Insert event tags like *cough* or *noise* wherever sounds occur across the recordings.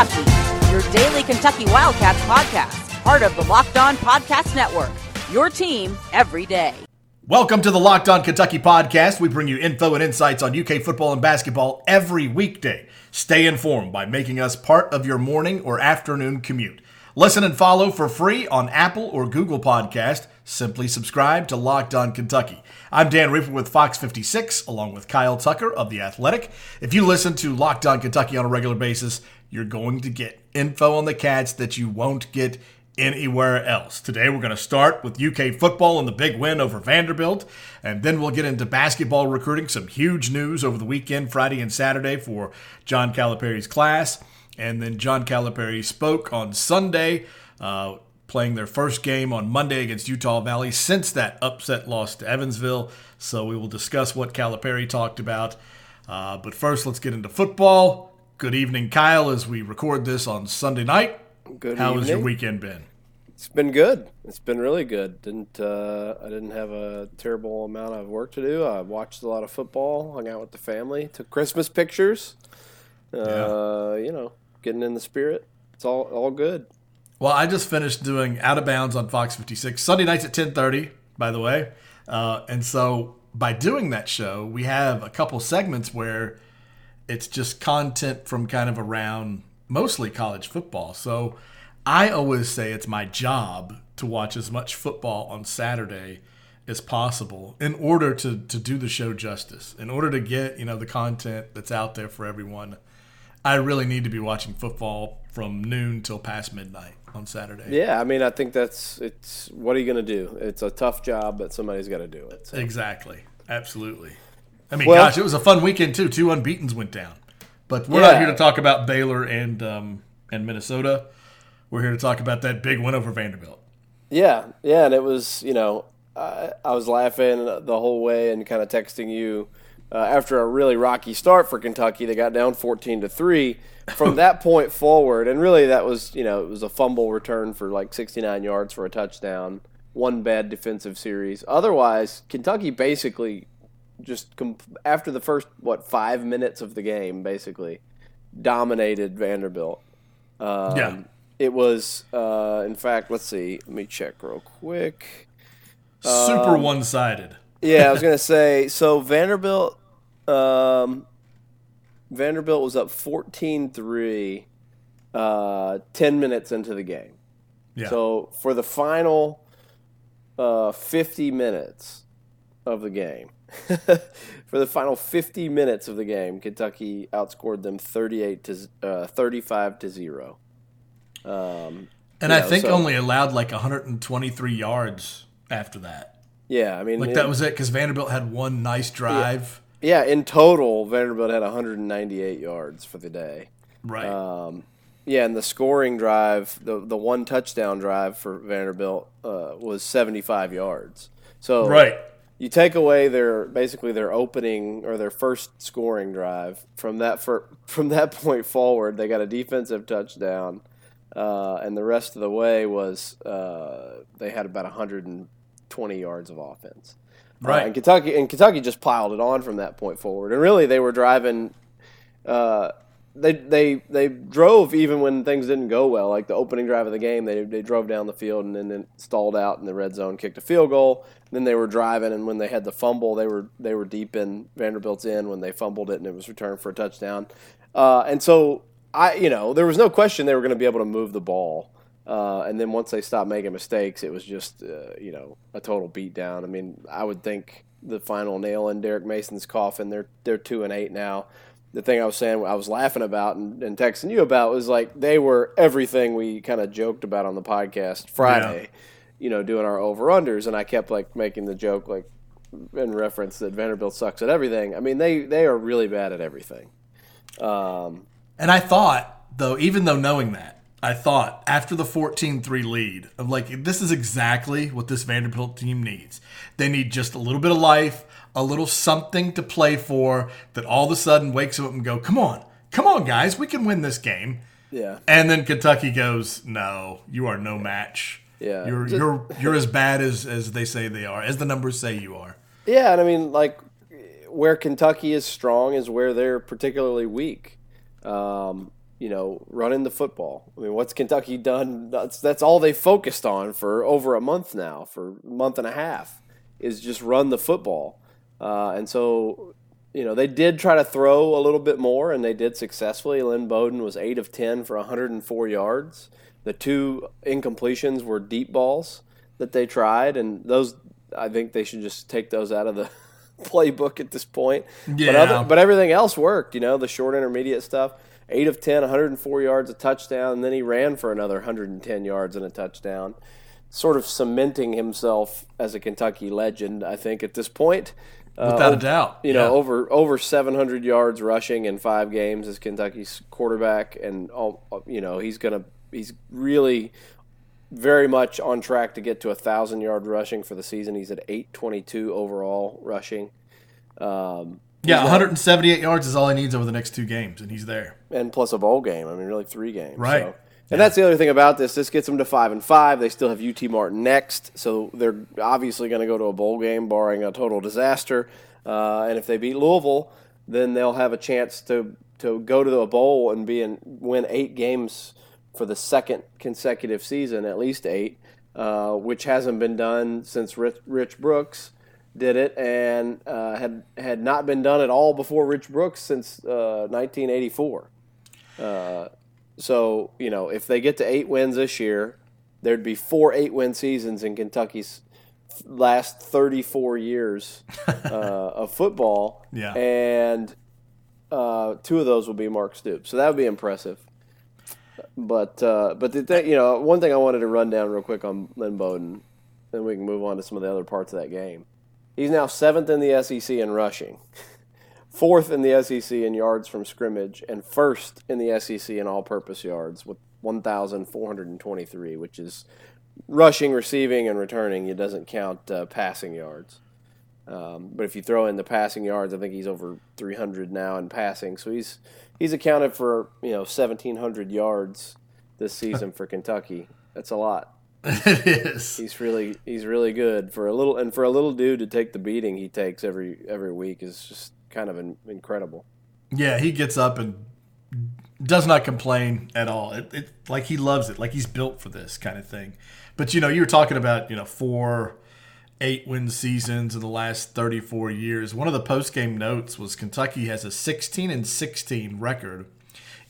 Kentucky, your daily Kentucky Wildcats podcast, part of the Locked On Podcast Network. Your team every day. Welcome to the Locked On Kentucky podcast. We bring you info and insights on UK football and basketball every weekday. Stay informed by making us part of your morning or afternoon commute. Listen and follow for free on Apple or Google Podcast. Simply subscribe to Locked On Kentucky. I'm Dan Reaper with Fox 56, along with Kyle Tucker of The Athletic. If you listen to Locked On Kentucky on a regular basis, you're going to get info on the Cats that you won't get anywhere else. Today we're going to start with UK football and the big win over Vanderbilt, and then we'll get into basketball recruiting, some huge news over the weekend, Friday and Saturday for John Calipari's class, and then John Calipari spoke on Sunday. Uh, playing their first game on Monday against Utah Valley since that upset loss to Evansville. So we will discuss what Calipari talked about. Uh, but first, let's get into football. Good evening, Kyle, as we record this on Sunday night. Good evening. How evening. has your weekend been? It's been good. It's been really good. Didn't uh, I didn't have a terrible amount of work to do. I watched a lot of football, hung out with the family, took Christmas pictures. Uh, You know, getting in the spirit. It's all all good. Well, I just finished doing Out of Bounds on Fox 56 Sunday nights at 10:30, by the way. Uh, and so by doing that show, we have a couple segments where it's just content from kind of around mostly college football. So I always say it's my job to watch as much football on Saturday as possible in order to to do the show justice. In order to get, you know, the content that's out there for everyone. I really need to be watching football from noon till past midnight on Saturday. Yeah, I mean, I think that's it's. What are you going to do? It's a tough job, but somebody's got to do it. So. Exactly. Absolutely. I mean, Well- gosh, it was a fun weekend too. Two unbeaten's went down. But we're not here to talk about Baylor and um, and Minnesota. We're here to talk about that big win over Vanderbilt. Yeah, yeah, and it was you know I, I was laughing the whole way and kind of texting you uh, after a really rocky start for Kentucky. They got down fourteen to three. From that *laughs* point forward, and really that was you know it was a fumble return for like sixty nine yards for a touchdown. One bad defensive series. Otherwise, Kentucky basically just com- after the first what five minutes of the game, basically dominated Vanderbilt. Um, Yeah. It was, uh, in fact, let's see. Let me check real quick. Super Um, one sided. Yeah, I was gonna say. So Vanderbilt, um, Vanderbilt was up 14-3, uh, ten minutes into the game. Yeah. So for the final uh, 50 minutes of the game, *laughs* for the final 50 minutes of the game, Kentucky outscored them 38 to uh, 35 to zero. Um, and I yeah, think so- only allowed like 123 yards after that. yeah, I mean, Like it- that was it because Vanderbilt had one nice drive. yeah. In total, Vanderbilt had 198 yards for the day. Right. Um, yeah, and the scoring drive, the the one touchdown drive for Vanderbilt uh, was 75 yards. So right. You take away their basically their opening or their first scoring drive from that for, *laughs* from that point forward, they got a defensive touchdown, uh, and the rest of the way was uh, they had about 120 yards of offense. Uh, Right. and Kentucky and Kentucky just piled it on from that point forward, and really they were driving. They they they drove even when things didn't go well. Like the opening drive of the game, they they drove down the field and then, stalled out in the red zone, kicked a field goal. Then they were driving, and when they had the fumble, they were they were deep in Vanderbilt's end when they fumbled it, and it was returned for a touchdown. Uh, and so I, you know, there was no question they were going to be able to move the ball. Uh, and then once they stopped making mistakes, it was just uh, you know a total beatdown. I mean, I would think the final nail in Derek Mason's coffin. They're they're two and eight now. The thing I was saying, I was laughing about and, and texting you about was like they were everything we kind of joked about on the podcast Friday. You know, doing our over unders, and I kept like making the joke like in reference that Vanderbilt sucks at everything. I mean, they they are really bad at everything. Um, And I thought, though, even though knowing that, I thought after the 14 3 lead, of like, this is exactly what this Vanderbilt team needs. They need just a little bit of life, a little something to play for that all of a sudden wakes them up and go, come on, come on, guys, we can win this game. yeah, And then Kentucky goes, no, you are no match. Yeah. You're, Just- you're, you're as bad as, as they say they are, as the numbers say you are. Yeah, and I mean, like, where Kentucky is strong is where they're particularly weak. Um, you know, running the football. I mean, what's Kentucky done? That's that's all they focused on for over a month now, for a month and a half, is just run the football. Uh, and so, you know, they did try to throw a little bit more, and they did successfully. Lynn Bowden was eight of ten for 104 yards. The two incompletions were deep balls that they tried, and those I think they should just take those out of the *laughs* playbook at this point. Yeah. But, other, but everything else worked. You know, the short intermediate stuff. 8 of 10, 104 yards, a touchdown, and then he ran for another 110 yards and a touchdown. Sort of cementing himself as a Kentucky legend, I think, at this point. Without uh, a doubt. You know, over over 700 yards rushing in five games as Kentucky's quarterback, and all, you know he's gonna he's really very much on track to get to a thousand yard rushing for the season. He's at 822 overall rushing. Um, yeah, 178 yards is all he needs over the next two games, and he's there. And plus a bowl game. I mean, really three games. Right. So. And yeah. that's the other thing about this. This gets them to five and five. They still have UT Martin next, so they're obviously going to go to a bowl game, barring a total disaster. Uh, and if they beat Louisville, then they'll have a chance to to go to a bowl and be in win eight games for the second consecutive season, at least eight, uh, which hasn't been done since Rich, Rich Brooks did it, and uh, had had not been done at all before Rich Brooks since uh, 1984. So you know, if they get to eight wins this year, there'd be four eight-win seasons in Kentucky's last 34 years *laughs* uh, of football. Yeah, and uh, two of those will be Mark Stoops, so that would be impressive. But uh, but the thing, you know, one thing I wanted to run down real quick on Lynn Bowden, then we can move on to some of the other parts of that game He's now seventh in the SEC in rushing, fourth in the SEC in yards from scrimmage, and first in the SEC in all purpose yards with 1,423, which is rushing, receiving, and returning. It doesn't count uh, passing yards. Um, but if you throw in the passing yards, I think he's over 300 now in passing. So he's he's accounted for you know 1,700 yards this season for Kentucky. That's a lot. *laughs* it is. He's really he's really good for a little and for a little dude to take the beating he takes every every week is just kind of in, incredible. Yeah, he gets up and does not complain at all. It, it like he loves it, like he's built for this kind of thing. But you know, you were talking about you know four eight win seasons in the last 34 years. One of the post game notes was Kentucky has a 16 and 16 record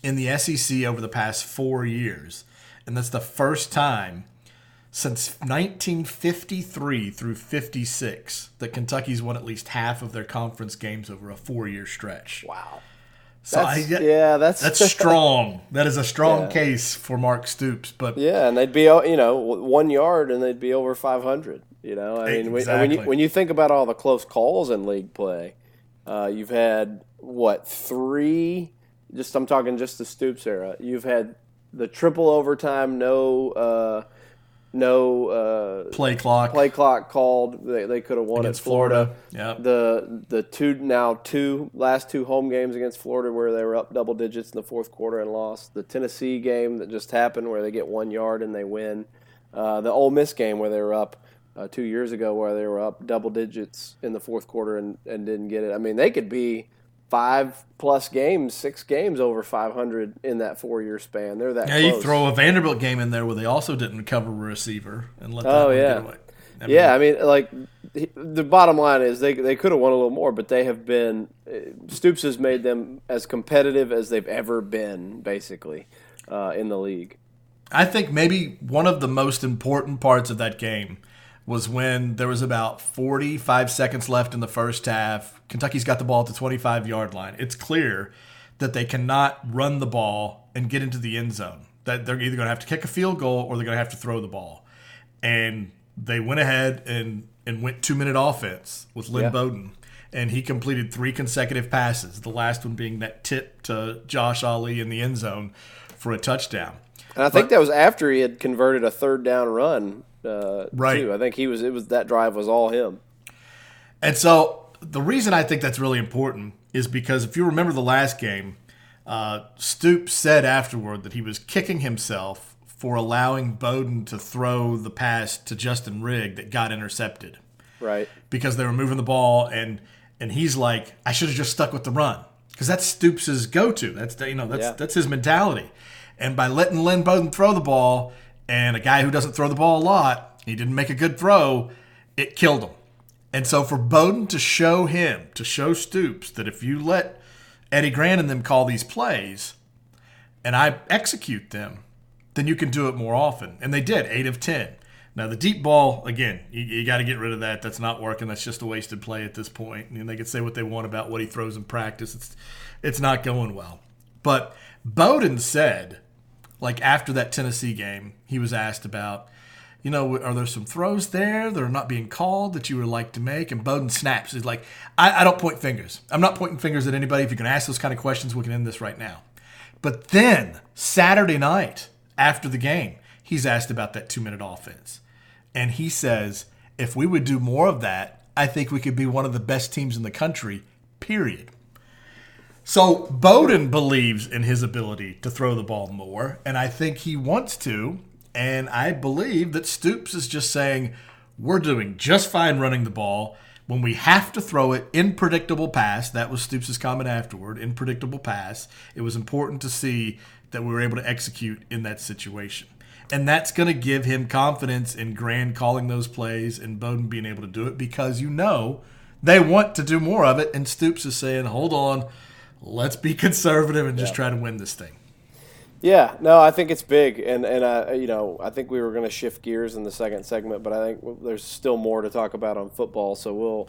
in the SEC over the past four years, and that's the first time since 1953 through 56 that Kentucky's won at least half of their conference games over a four-year stretch. Wow. So that's, I, yeah, that's that's strong. that is a strong Yeah. case for Mark Stoops. But yeah, and they'd be you know one yard and they'd be over 500. You know, I mean, when- when you when you think about all the close calls in league play, uh, you've had what three? Just I'm talking just the Stoops era. You've had the triple overtime, no. Uh, no uh, play clock. play clock called. They, they could have won Against Florida. Florida. Yep. The the two now two last two home games against Florida where they were up double digits in the fourth quarter and lost. The Tennessee game that just happened where they get one yard and they win. Uh, the Ole Miss game where they were up uh, two years ago where they were up double digits in the fourth quarter and, and didn't get it. I mean they could be five plus games, six games over 500 in that four year span. They're that yeah, close. you throw a Vanderbilt game in there where they also didn't cover a receiver and let that Oh, yeah. get away. I mean, yeah, I mean, like the bottom line is they they could have won a little more, but they have been uh, Stoops has made them as competitive as they've ever been, basically, uh, in the league. I think maybe one of the most important parts of that game was when there was about 45 seconds left in the first half. Kentucky's got the ball at the 25 yard line. It's clear that they cannot run the ball and get into the end zone. That they're either going to have to kick a field goal or they're going to have to throw the ball. And they went ahead and, and went two minute offense with Lynn Yeah. Bowden. And he completed three consecutive passes, the last one being that tip to Josh Ali in the end zone for a touchdown. And I think that was after he had converted a third down run. Uh, Right. Too. I think he was. It was that drive was all him. And so the reason I think that's really important is because if you remember the last game, uh, Stoops said afterward that he was kicking himself for allowing Bowden to throw the pass to Justin Rigg that got intercepted Right. because they were moving the ball and and he's like, I should have just stuck with the run because that's Stoops' go-to. That's you know that's Yeah. that's his mentality. And by letting Lynn Bowden throw the ball, and a guy who doesn't throw the ball a lot, he didn't make a good throw, it killed him. And so for Bowden to show him, to show Stoops that if you let Eddie Gran and them call these plays, and I execute them, then you can do it more often. And they did, eight of ten. Now the deep ball, again, you, you got to get rid of that. That's not working. That's just a wasted play at this point. And they can say what they want about what he throws in practice. It's it's not going well. But Bowden said, like after that Tennessee game, he was asked about, you know, are there some throws there that are not being called that you would like to make? And Bowden snaps. He's like, I, I don't point fingers. I'm not pointing fingers at anybody. If you can ask those kind of questions, we can end this right now. But then Saturday night after the game, he's asked about that two minute offense. And he says, if we would do more of that, I think we could be one of the best teams in the country, period. So Bowden believes in his ability to throw the ball more, and I think he wants to. And I believe that Stoops is just saying, we're doing just fine running the ball. When we have to throw it in predictable pass, that was Stoops' comment afterward, in predictable pass, it was important to see that we were able to execute in that situation. And that's going to give him confidence in Gran calling those plays and Bowden being able to do it because you know they want to do more of it. And Stoops is saying, hold on, let's be conservative and just try to win this thing. Yeah, no, I think it's big, and and uh, you know, I think we were going to shift gears in the second segment, but I think there's still more to talk about on football, so we'll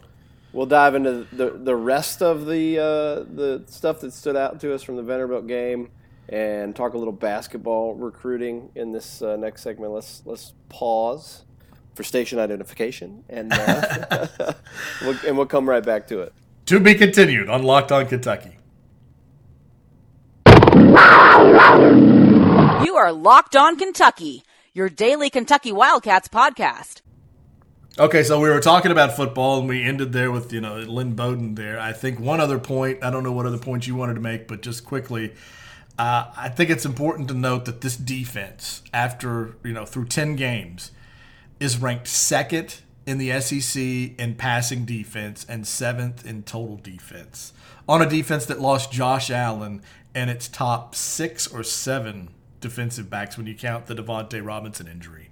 we'll dive into the the rest of the uh, the stuff that stood out to us from the Vanderbilt game, and talk a little basketball recruiting in this uh, next segment. Let's let's pause for station identification, and uh, *laughs* *laughs* we'll, and we'll come right back to it. To be continued on Locked On Kentucky. You are Locked On Kentucky, your daily Kentucky Wildcats podcast. Okay, so we were talking about football and we ended there with, you know, Lynn Bowden there. I think one other point, I don't know what other points you wanted to make, but just quickly, uh, I think it's important to note that this defense, after, you know, through 10 games, is ranked second in the SEC in passing defense and seventh in total defense on a defense that lost Josh Allen and its top six or seven defensive backs when you count the Davonte Robinson injury.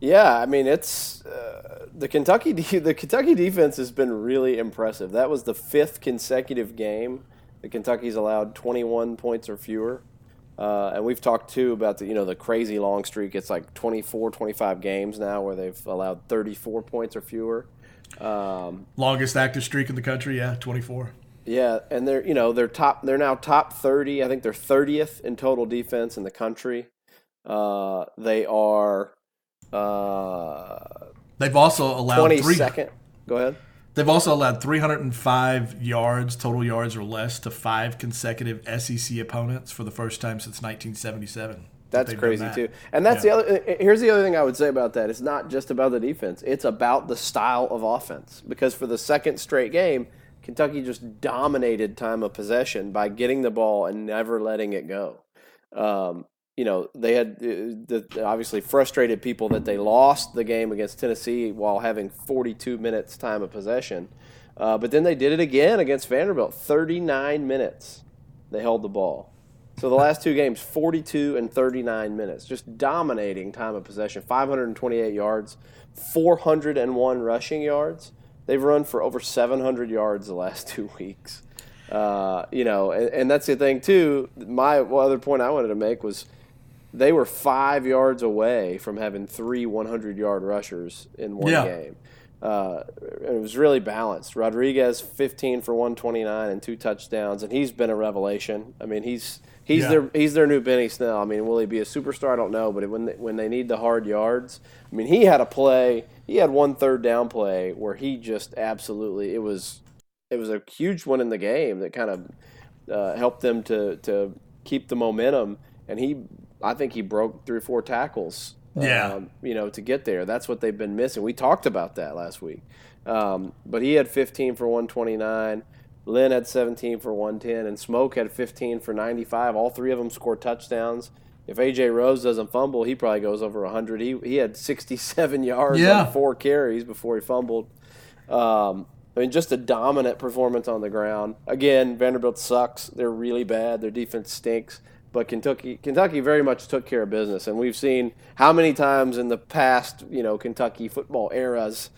Yeah, I mean it's uh, the Kentucky de- *laughs* the Kentucky defense has been really impressive. That was the fifth consecutive game that Kentucky's allowed 21 points or fewer. Uh, and we've talked too about the you know the crazy long streak. It's like 24, 25 games now where they've allowed 34 points or fewer. Um, Longest active streak in the country, yeah, 24. Yeah, and they're you know they're top. They're now top 30. I think they're 30th in total defense in the country. Uh, they are uh, They've also allowed three. 22nd. Go ahead. They've also allowed 305 yards, total yards or less, to five consecutive SEC opponents for the first time since 1977. That's crazy that. too. And that's Yeah. the other. uh, Here's the other thing I would say about that. It's not just about the defense. It's about the style of offense. Because for the second straight game, Kentucky just dominated time of possession by getting the ball and never letting it go. Um, you know, they had uh, the, obviously frustrated people that they lost the game against Tennessee while having 42 minutes time of possession. Uh, but then they did it again against Vanderbilt. 39 minutes they held the ball. So the last two games, 42 and 39 minutes, just dominating time of possession. 528 yards, 401 rushing yards. They've run for over 700 yards the last two weeks. Uh, you know, and, and that's the thing too. My other point I wanted to make was they were five yards away from having three 100 yard rushers in one Yeah. game. Uh, it was really balanced. Rodriguez, 15 for 129 and two touchdowns, and he's been a revelation. I mean, he's he's Yeah. their he's their new Benny Snell. I mean, will he be a superstar? I don't know, but when they, when they need the hard yards, I mean, he had a play. He had one third down play where he just absolutely it was it was a huge one in the game that kind of uh, helped them to to keep the momentum. And he, I think he broke three or four tackles. Yeah. um, you know, to get there. That's what they've been missing. We talked about that last week. Um, but he had 15 for 129. Lynn had 17 for 110, and Smoke had 15 for 95. All three of them scored touchdowns. If AJ Rose doesn't fumble, he probably goes over 100. He he had 67 *laughs* yards Yeah. on four carries before he fumbled. Um, I mean, just a dominant performance on the ground. Again, Vanderbilt sucks. They're really bad. Their defense stinks. But Kentucky, Kentucky very much took care of business, and we've seen how many times in the past, you know, Kentucky football eras,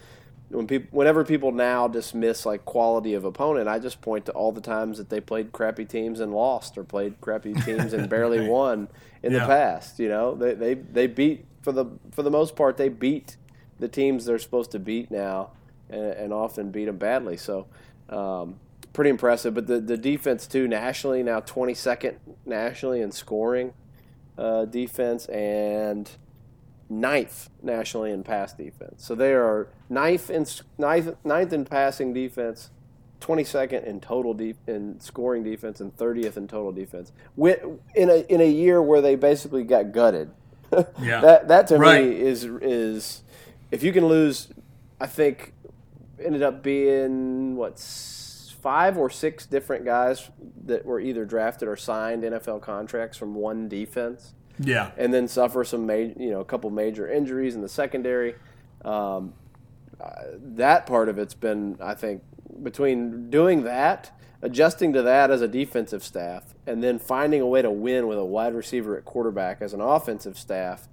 when people, whenever people now dismiss like quality of opponent, I just point to all the times that they played crappy teams and lost, or played crappy *laughs* teams and barely won in yeah. the past. You know, they, they they beat for the for the most part they beat the teams they're supposed to beat now, and, and often beat them badly. So. Um, pretty impressive. But the, the defense too nationally now 22nd nationally in scoring uh, defense and ninth nationally in pass defense. So they are ninth in ninth, ninth in passing defense, 22nd in total de- in scoring defense, and 30th in total defense. In a in a year where they basically got gutted. *laughs* yeah. that that to right. me is is if you can lose, I think ended up being what five or six different guys that were either drafted or signed NFL contracts from one defense. Yeah, and then suffer some major, you know, a couple major injuries in the secondary. Um, uh, that part of it's been, I think, between doing that, adjusting to that as a defensive staff, and then finding a way to win with a wide receiver at quarterback as an offensive staff.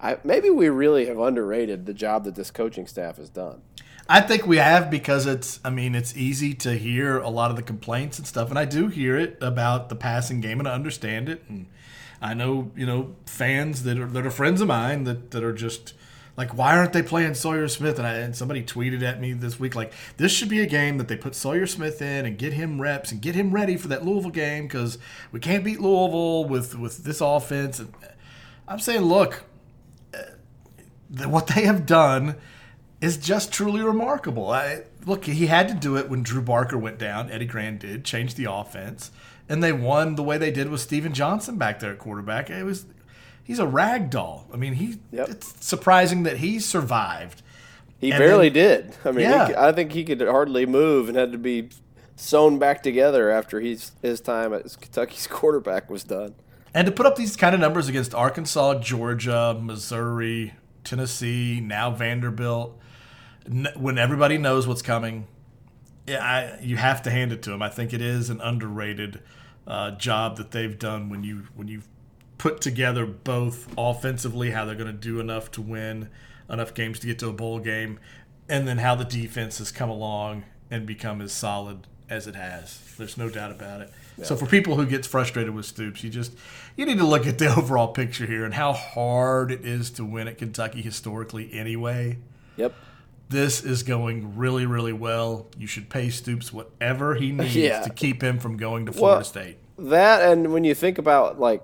I, maybe we really have underrated the job that this coaching staff has done. I think we have because it's. I mean, it's easy to hear a lot of the complaints and stuff, and I do hear it about the passing game, and I understand it. And I know you know fans that are that are friends of mine that that are just like, why aren't they playing Sawyer Smith? And, I, and somebody tweeted at me this week like, this should be a game that they put Sawyer Smith in and get him reps and get him ready for that Louisville game because we can't beat Louisville with with this offense. And I'm saying, look, uh, what they have done is just truly remarkable. I, look, he had to do it when Drew Barker went down. Eddie Gran did change the offense, and they won the way they did with Stephen Johnson back there at quarterback. It was he's a rag doll. I mean, he yep. it's surprising that he survived. He and barely then, did. I mean, yeah. he, I think he could hardly move and had to be sewn back together after he's, his time as Kentucky's *laughs* quarterback was done. And to put up these kind of numbers against Arkansas, Georgia, Missouri, Tennessee, now Vanderbilt, when everybody knows what's coming, yeah, I, you have to hand it to him. I think it is an underrated uh, job that they've done when you when you put together both offensively how they're going to do enough to win enough games to get to a bowl game, and then how the defense has come along and become as solid as it has. There's no doubt about it. Yeah. So for people who gets frustrated with Stoops, you just you need to look at the *laughs* overall picture here and how hard it is to win at Kentucky historically anyway. Yep this is going really, really well. You should pay Stoops whatever he *laughs* needs yeah. to keep him from going to Florida well, State. That and when you think about like,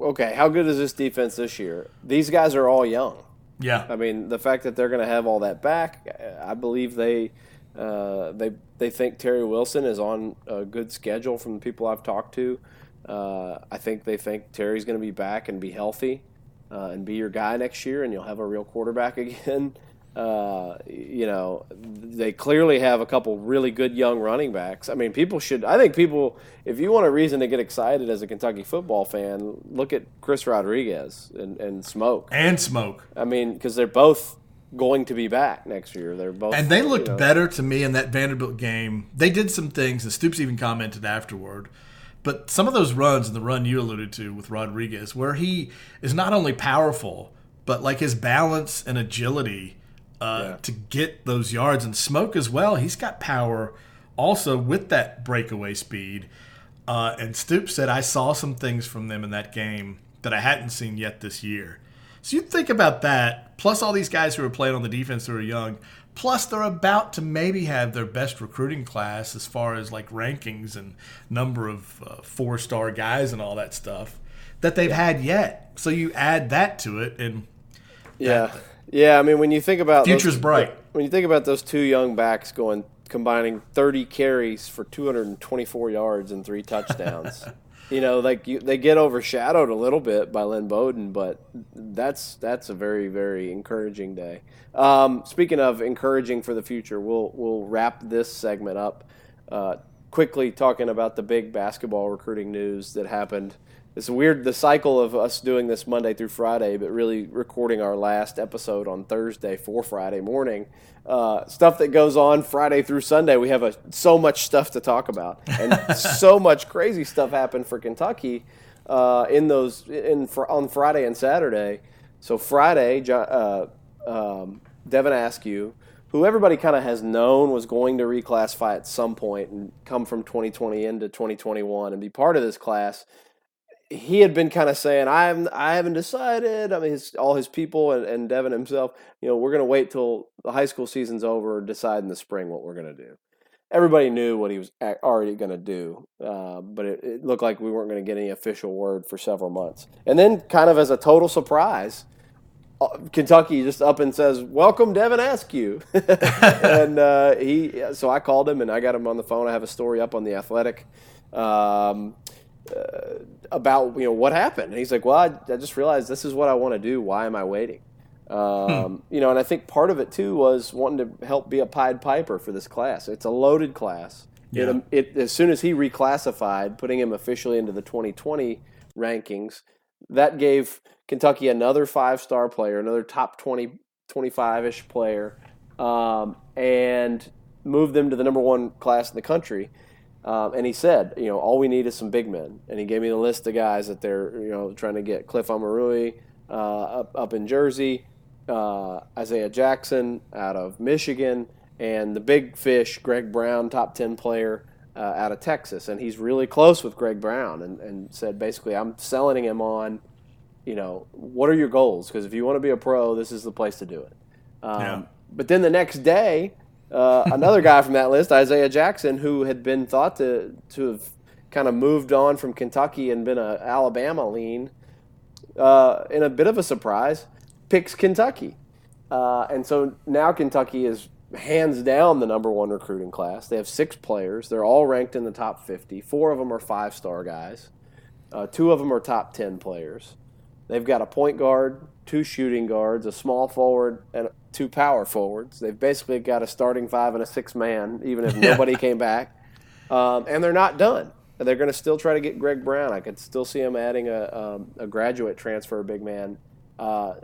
okay, how good is this defense this year? These guys are all young. Yeah, I mean the fact that they're going to have all that back, I believe they uh, they they think Terry Wilson is on a good schedule from the people I've talked to. Uh, I think they think Terry's going to be back and be healthy uh, and be your guy next year, and you'll have a real quarterback *laughs* again. Uh, you know, they clearly have a couple really good young running backs. I mean, people should. I think people, if you want a reason to get excited as a Kentucky football fan, look at Chris Rodriguez and, and Smoke. And Smoke. I mean, because they're both going to be back next year. They're both, and they looked you know, better to me in that Vanderbilt game. They did some things, and Stoops even commented afterward. But some of those runs and the run you alluded to with Rodriguez, where he is not only powerful, but like his balance and agility uh, yeah. to get those yards and smoke as well. He's got power also with that breakaway speed. Uh, and Stoops said, I saw some things from them in that game that I hadn't seen yet this year. So you think about that, plus all these guys who are playing on the defense who are young, plus they're about to maybe have their best recruiting class as far as like rankings and number of uh, four star guys and all that stuff that they've yeah. had yet. So you add that to it, and yeah. Yeah, I mean, when you think about future's those, bright. When you think about those two young backs going combining 30 carries for 224 yards and three touchdowns. *laughs* you know, like you, they get overshadowed a little bit by Lynn Bowden, but that's that's a very very encouraging day. Um, speaking of encouraging for the future, we'll we'll wrap this segment up uh, quickly talking about the big basketball recruiting news that happened it's weird the cycle of us doing this Monday through Friday, but really recording our last episode on Thursday for Friday morning. Uh, stuff that goes on Friday through Sunday. We have a, so much stuff to talk about, and *laughs* so much crazy stuff happened for Kentucky uh, in those in on Friday and Saturday. So Friday, uh, um, Devin Askew, who everybody kind of has known was going to reclassify at some point and come from 2020 into 2021 and be part of this class he had been kind of saying, I haven't, I haven't decided. I mean, his, all his people and, and Devin himself, you know, we're going to wait till the high school season's over, decide in the spring what we're going to do. Everybody knew what he was already going to do, uh, but it, it, looked like we weren't going to get any official word for several months. And then, kind of as a total surprise, uh, Kentucky just up and says, "Welcome, Devin Askew," *laughs* and uh, he. So I called him and I got him on the phone. I have a story up on the Athletic. Um, uh, about you know what happened. And he's like, "Well, I, I just realized this is what I want to do. Why am I waiting?" Um, hmm. You know, and I think part of it too was wanting to help be a Pied Piper for this class. It's a loaded class. Yeah. It, it, as soon as he reclassified, putting him officially into the 2020 rankings, that gave Kentucky another five-star player, another top 20, 25-ish player, um, and moved them to the number one class in the country. Um, and he said, you know, all we need is some big men. And he gave me the list of guys that they're, you know, trying to get Cliff Omoruyi uh, up, up in Jersey, uh, Isaiah Jackson out of Michigan, and the big fish, Greg Brown, top 10 player uh, out of Texas. And he's really close with Greg Brown and, and said, basically, I'm selling him on, you know, what are your goals? Because if you want to be a pro, this is the place to do it. Um, yeah. But then the next day, uh, another guy from that list, Isaiah Jackson, who had been thought to to have kind of moved on from Kentucky and been a Alabama lean, uh, in a bit of a surprise, picks Kentucky, uh, and so now Kentucky is hands down the number one recruiting class. They have six players. They're all ranked in the top fifty. Four of them are five star guys. Uh, two of them are top ten players. They've got a point guard, two shooting guards, a small forward, and two power forwards. They've basically got a starting five and a six man, even if *laughs* nobody came back. Um, and they're not done. They're going to still try to get Greg Brown. I could still see him adding a, um, a graduate transfer big man. Uh,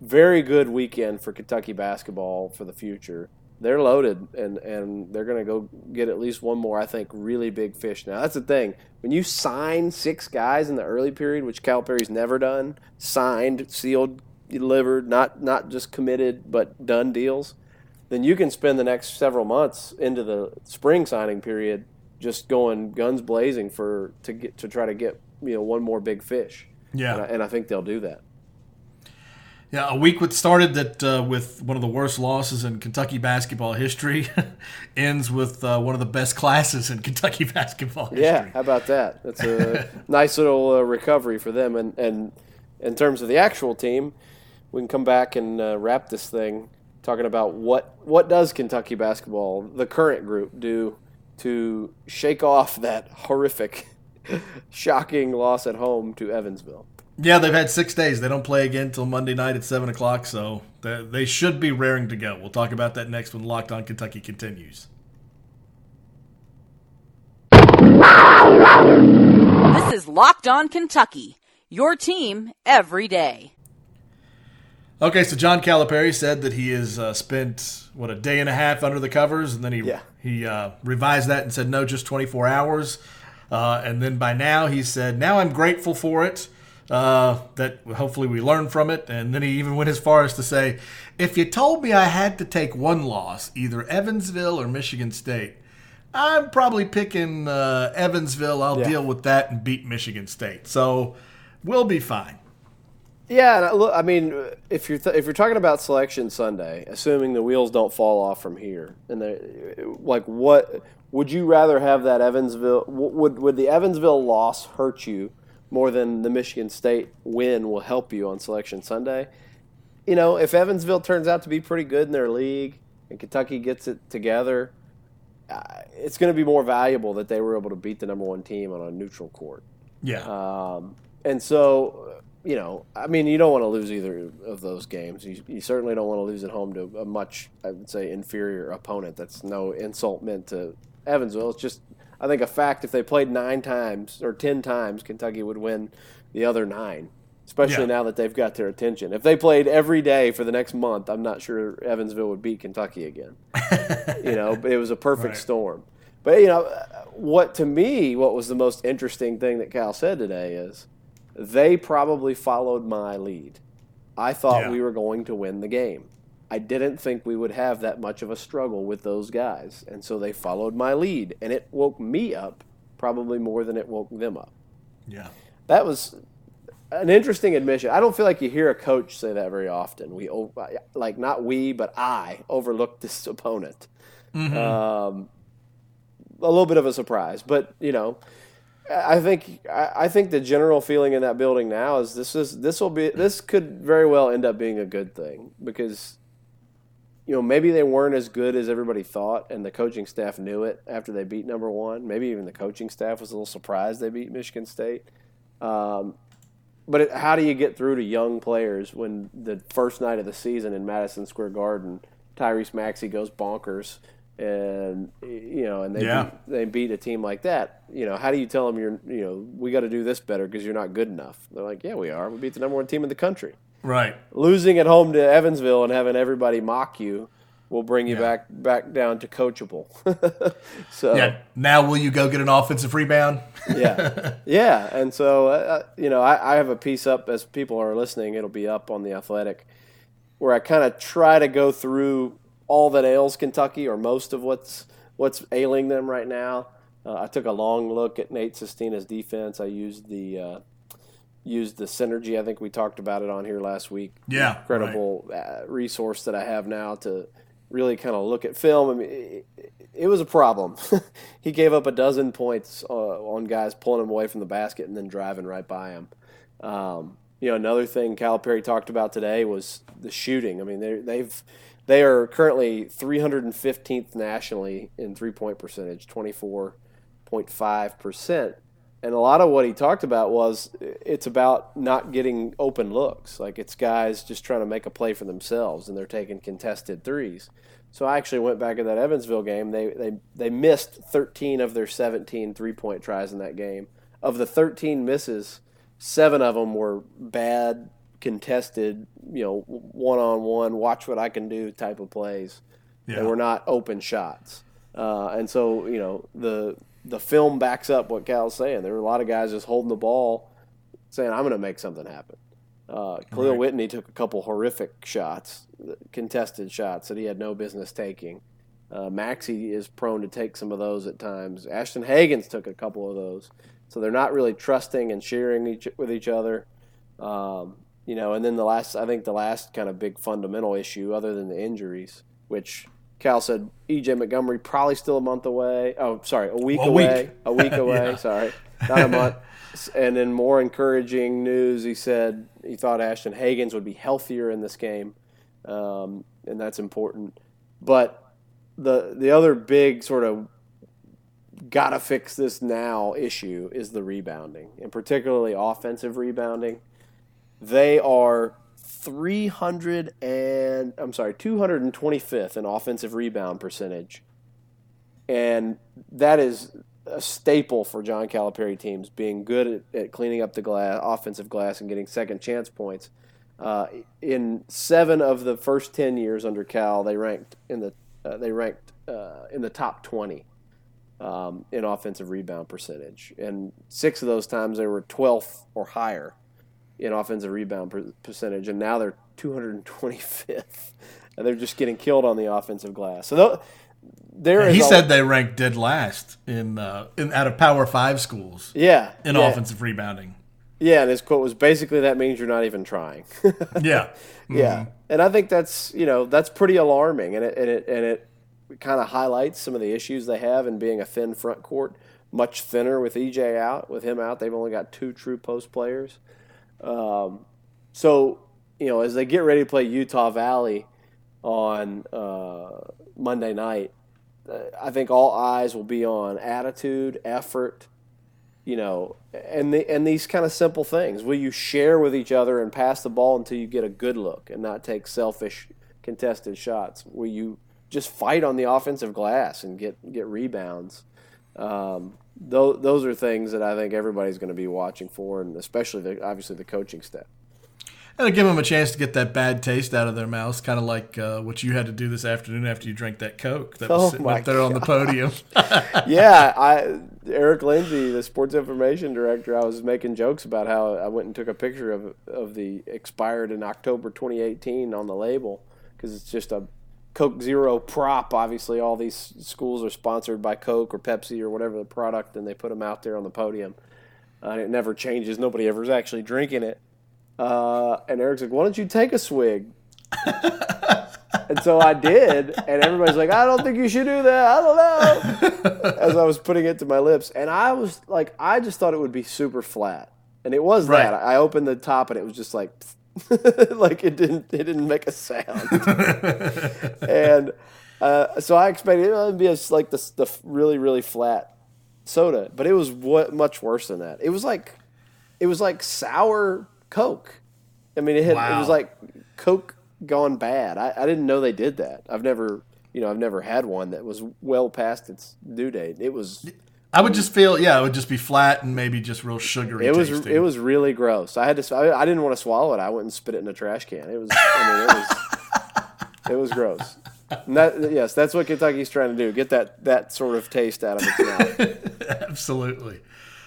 very good weekend for Kentucky basketball for the future. They're loaded, and, and they're going to go get at least one more, I think, really big fish. Now, that's the thing. When you sign six guys in the early period, which Calipari's never done, signed, sealed delivered, not not just committed but done deals, then you can spend the next several months into the spring signing period just going guns blazing for to get to try to get you know one more big fish. Yeah, and I, and I think they'll do that. Yeah, a week that started that uh, with one of the worst losses in Kentucky basketball history, *laughs* ends with uh, one of the best classes in Kentucky *laughs* basketball history. Yeah, how about that? That's a *laughs* nice little uh, recovery for them. And and in terms of the actual team, we can come back and uh, wrap this thing talking about what what does Kentucky basketball, the current group, do to shake off that horrific, *laughs* shocking loss at home to Evansville. Yeah, they've had six days. They don't play again until Monday night at seven o'clock, so they should be raring to go. We'll talk about that next when Locked On Kentucky continues. This is Locked On Kentucky, your team every day. Okay, so John Calipari said that he has uh, spent what a day and a half under the covers, and then he yeah. he uh, revised that and said no, just 24 hours. Uh, and then by now he said, now I'm grateful for it. Uh, that hopefully we learn from it. And then he even went as far as to say, if you told me I had to take one loss, either Evansville or Michigan State, I'm probably picking uh, Evansville. I'll yeah. deal with that and beat Michigan State. So we'll be fine. Yeah, look, I mean, if you're th- if you're talking about Selection Sunday, assuming the wheels don't fall off from here, and like, what would you rather have that Evansville? Would would the Evansville loss hurt you more than the Michigan State win will help you on Selection Sunday? You know, if Evansville turns out to be pretty good in their league and Kentucky gets it together, uh, it's going to be more valuable that they were able to beat the number one team on a neutral court. Yeah. Um, and so you know, I mean, you don't want to lose either of those games. You, you certainly don't want to lose at home to a much, I would say, inferior opponent. That's no insult meant to Evansville. It's just I think a fact if they played nine times or ten times, Kentucky would win the other nine. Especially Yeah. now that they've got their attention. If they played every day for the next month, I'm not sure Evansville would beat Kentucky again. *laughs* you know, but it was a perfect Right. storm. But you know, what to me, what was the most interesting thing that Cal said today is they probably followed my lead. I thought Yeah. we were going to win the game. I didn't think we would have that much of a struggle with those guys, and so they followed my lead, and it woke me up probably more than it woke them up. Yeah. That was an interesting admission. I don't feel like you hear a coach say that very often. We like not we, but I overlooked *laughs* this opponent. Um, a little bit of a surprise, but you know, I think I think the general feeling in that building now is this is this will be this could very well end up being a good thing because you know maybe they weren't as good as everybody thought, and the coaching staff knew it after they beat number one. Maybe even the coaching staff was a little surprised they beat Michigan State. Um, but it, how do you get through to young players when the first night of the season in Madison Square Garden, Tyrese Maxey goes bonkers, and you know, and they Yeah. beat, they beat a team like that. You know, how do you tell them you're you know we got to do this better because you're not good enough? They're like, yeah, we are. We beat the number one team in the country. Right. Losing at home to Evansville and having everybody mock you will bring you Yeah. back back down to coachable. *laughs* so Yeah. Now will you go get an offensive rebound? yeah, *laughs* yeah. And so, uh, you know, I, I have a piece up as people are listening. It'll be up on the Athletic, where I kind of try to go through all that ails Kentucky, or most of what's what's ailing them right now. Uh, I took a long look at Nate Sestina's defense. I used the uh, used the synergy. I think we talked about it on here last week. Yeah, incredible uh, resource that I have now to really kind of look at film. I mean, it, it was a problem. *laughs* he gave up a dozen points uh, on guys pulling him away from the basket and then driving right by him. Um, you know, another thing Calipari talked about today was the shooting. I mean, they they've they are currently 315th nationally in three point percentage, 24.5 percent. And a lot of what he talked about was it's about not getting open looks. Like it's guys just trying to make a play for themselves and they're taking contested threes. So I actually went back at that Evansville game. They they they missed 13 of their 17 three-point tries in that game. Of the 13 misses, 7 of them were bad contested, you know, one-on-one, watch what I can do type of plays. Yeah. They were not open shots. Uh, and so, you know, the the film backs up what Cal's saying. There were a lot of guys just holding the ball, saying, "I'm going to make something happen." Uh, Kahlil Right. Whitney took a couple horrific shots, contested shots that he had no business taking. Uh, Maxey is prone to take some of those at times. Ashton Hagans took a couple of those, so they're not really trusting and sharing each, with each other. Um, you know, and then the last, I think the last kind of big fundamental issue, other than the injuries, which Cal said EJ Montgomery probably still a month away. Oh, sorry, a week A away. week. A week *laughs* away. Yeah. Sorry, not a month. And then more encouraging news, he said he thought Ashton Hagans would be healthier in this game, um, and that's important. But the the other big sort of gotta fix this now issue is the rebounding, and particularly offensive rebounding. They are 300 and I'm sorry, 225th in offensive rebound percentage. And that is a staple for John Calipari teams being good at, at cleaning up the glass, offensive glass and getting second chance points. Uh, in seven of the first 10 years under Cal, they ranked in the uh, they ranked uh, in the top 20 um, in offensive rebound percentage, and six of those times they were 12th or higher in offensive rebound per- percentage, and now they're 225th. *laughs* And they're just getting killed on the offensive glass. So there He said they ranked dead last in, uh, in out of Power Five schools yeah, in yeah, offensive rebounding. Yeah, and his quote was basically that means you're not even trying. *laughs* Yeah. Yeah, and I think that's you know that's pretty alarming, and it and it and it kind of highlights some of the issues they have in being a thin front court, much thinner with EJ out. With him out, they've only got two true post players. Um, so you know, as they get ready to play Utah Valley on uh, Monday night, uh, I think all eyes will be on attitude, effort, you know, and the, and these kind of simple things. Will you share with each other and pass the ball until you get a good look and not take selfish contested shots? Will you just fight on the offensive glass and get get rebounds? Um, those, those are things that I think everybody's going to be watching for, and especially the, obviously the coaching staff. And give them a chance to get that bad taste out of their mouths, kind of like uh, what you had to do this afternoon after you drank that Coke that was Oh sitting up there on the podium. *laughs* *laughs* yeah, I Eric Lindsay, the sports information director, I was making jokes about how I went and took a picture of of the expired in October 2018 on the label because it's just a Coke Zero prop. Obviously, all these schools are sponsored by Coke or Pepsi or whatever the product, and they put them out there on the podium. Uh, and it never changes. Nobody ever is actually drinking it. Uh, and Eric's like, "Why don't you take a swig?" *laughs* and so I did, and everybody's like, "I don't think you should do that. I don't know." *laughs* As I was putting it to my lips, and I was like, I just thought it would be super flat, and it was Right. that. I opened the top, and it was just like, *laughs* like it didn't, it didn't make a sound, *laughs* and uh, so I expected it would be a, like the the really really flat soda, but it was what much worse than that. It was like, it was like sour Coke. I mean, it had, it was like Coke gone bad. I, I didn't know they did that. I've never, you know, I've never had one that was well past its due date. It was, I would just feel, yeah, it would just be flat and maybe just real sugary. it was, tasting. it was really gross. I had to, I, I didn't want to swallow it. I went and spit it in a trash can. It was, I mean, it was, it was gross. That, yes, that's what Kentucky's trying to do. Get that, that sort of taste out of its mouth. *laughs* Absolutely.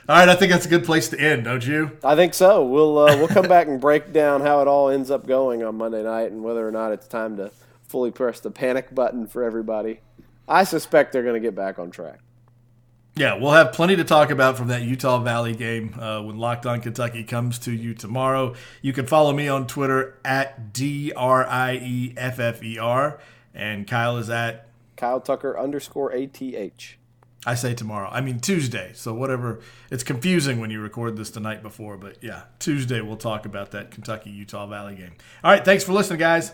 All right, I think that's a good place to end, don't you? I think so. We'll uh, we'll come back and break down how it all ends up going on Monday night and whether or not it's time to fully press the panic button for everybody. I suspect they're going to get back on track. Yeah, we'll have plenty to talk about from that Utah Valley game uh, when Locked On Kentucky comes to you tomorrow. You can follow me on Twitter at D R I E F F E R, and Kyle is at Kyle Tucker underscore A T H. I say tomorrow. I mean Tuesday. So whatever. It's confusing when you record this the night before, but yeah, Tuesday we'll talk about that Kentucky Utah Valley game. All right, thanks for listening, guys.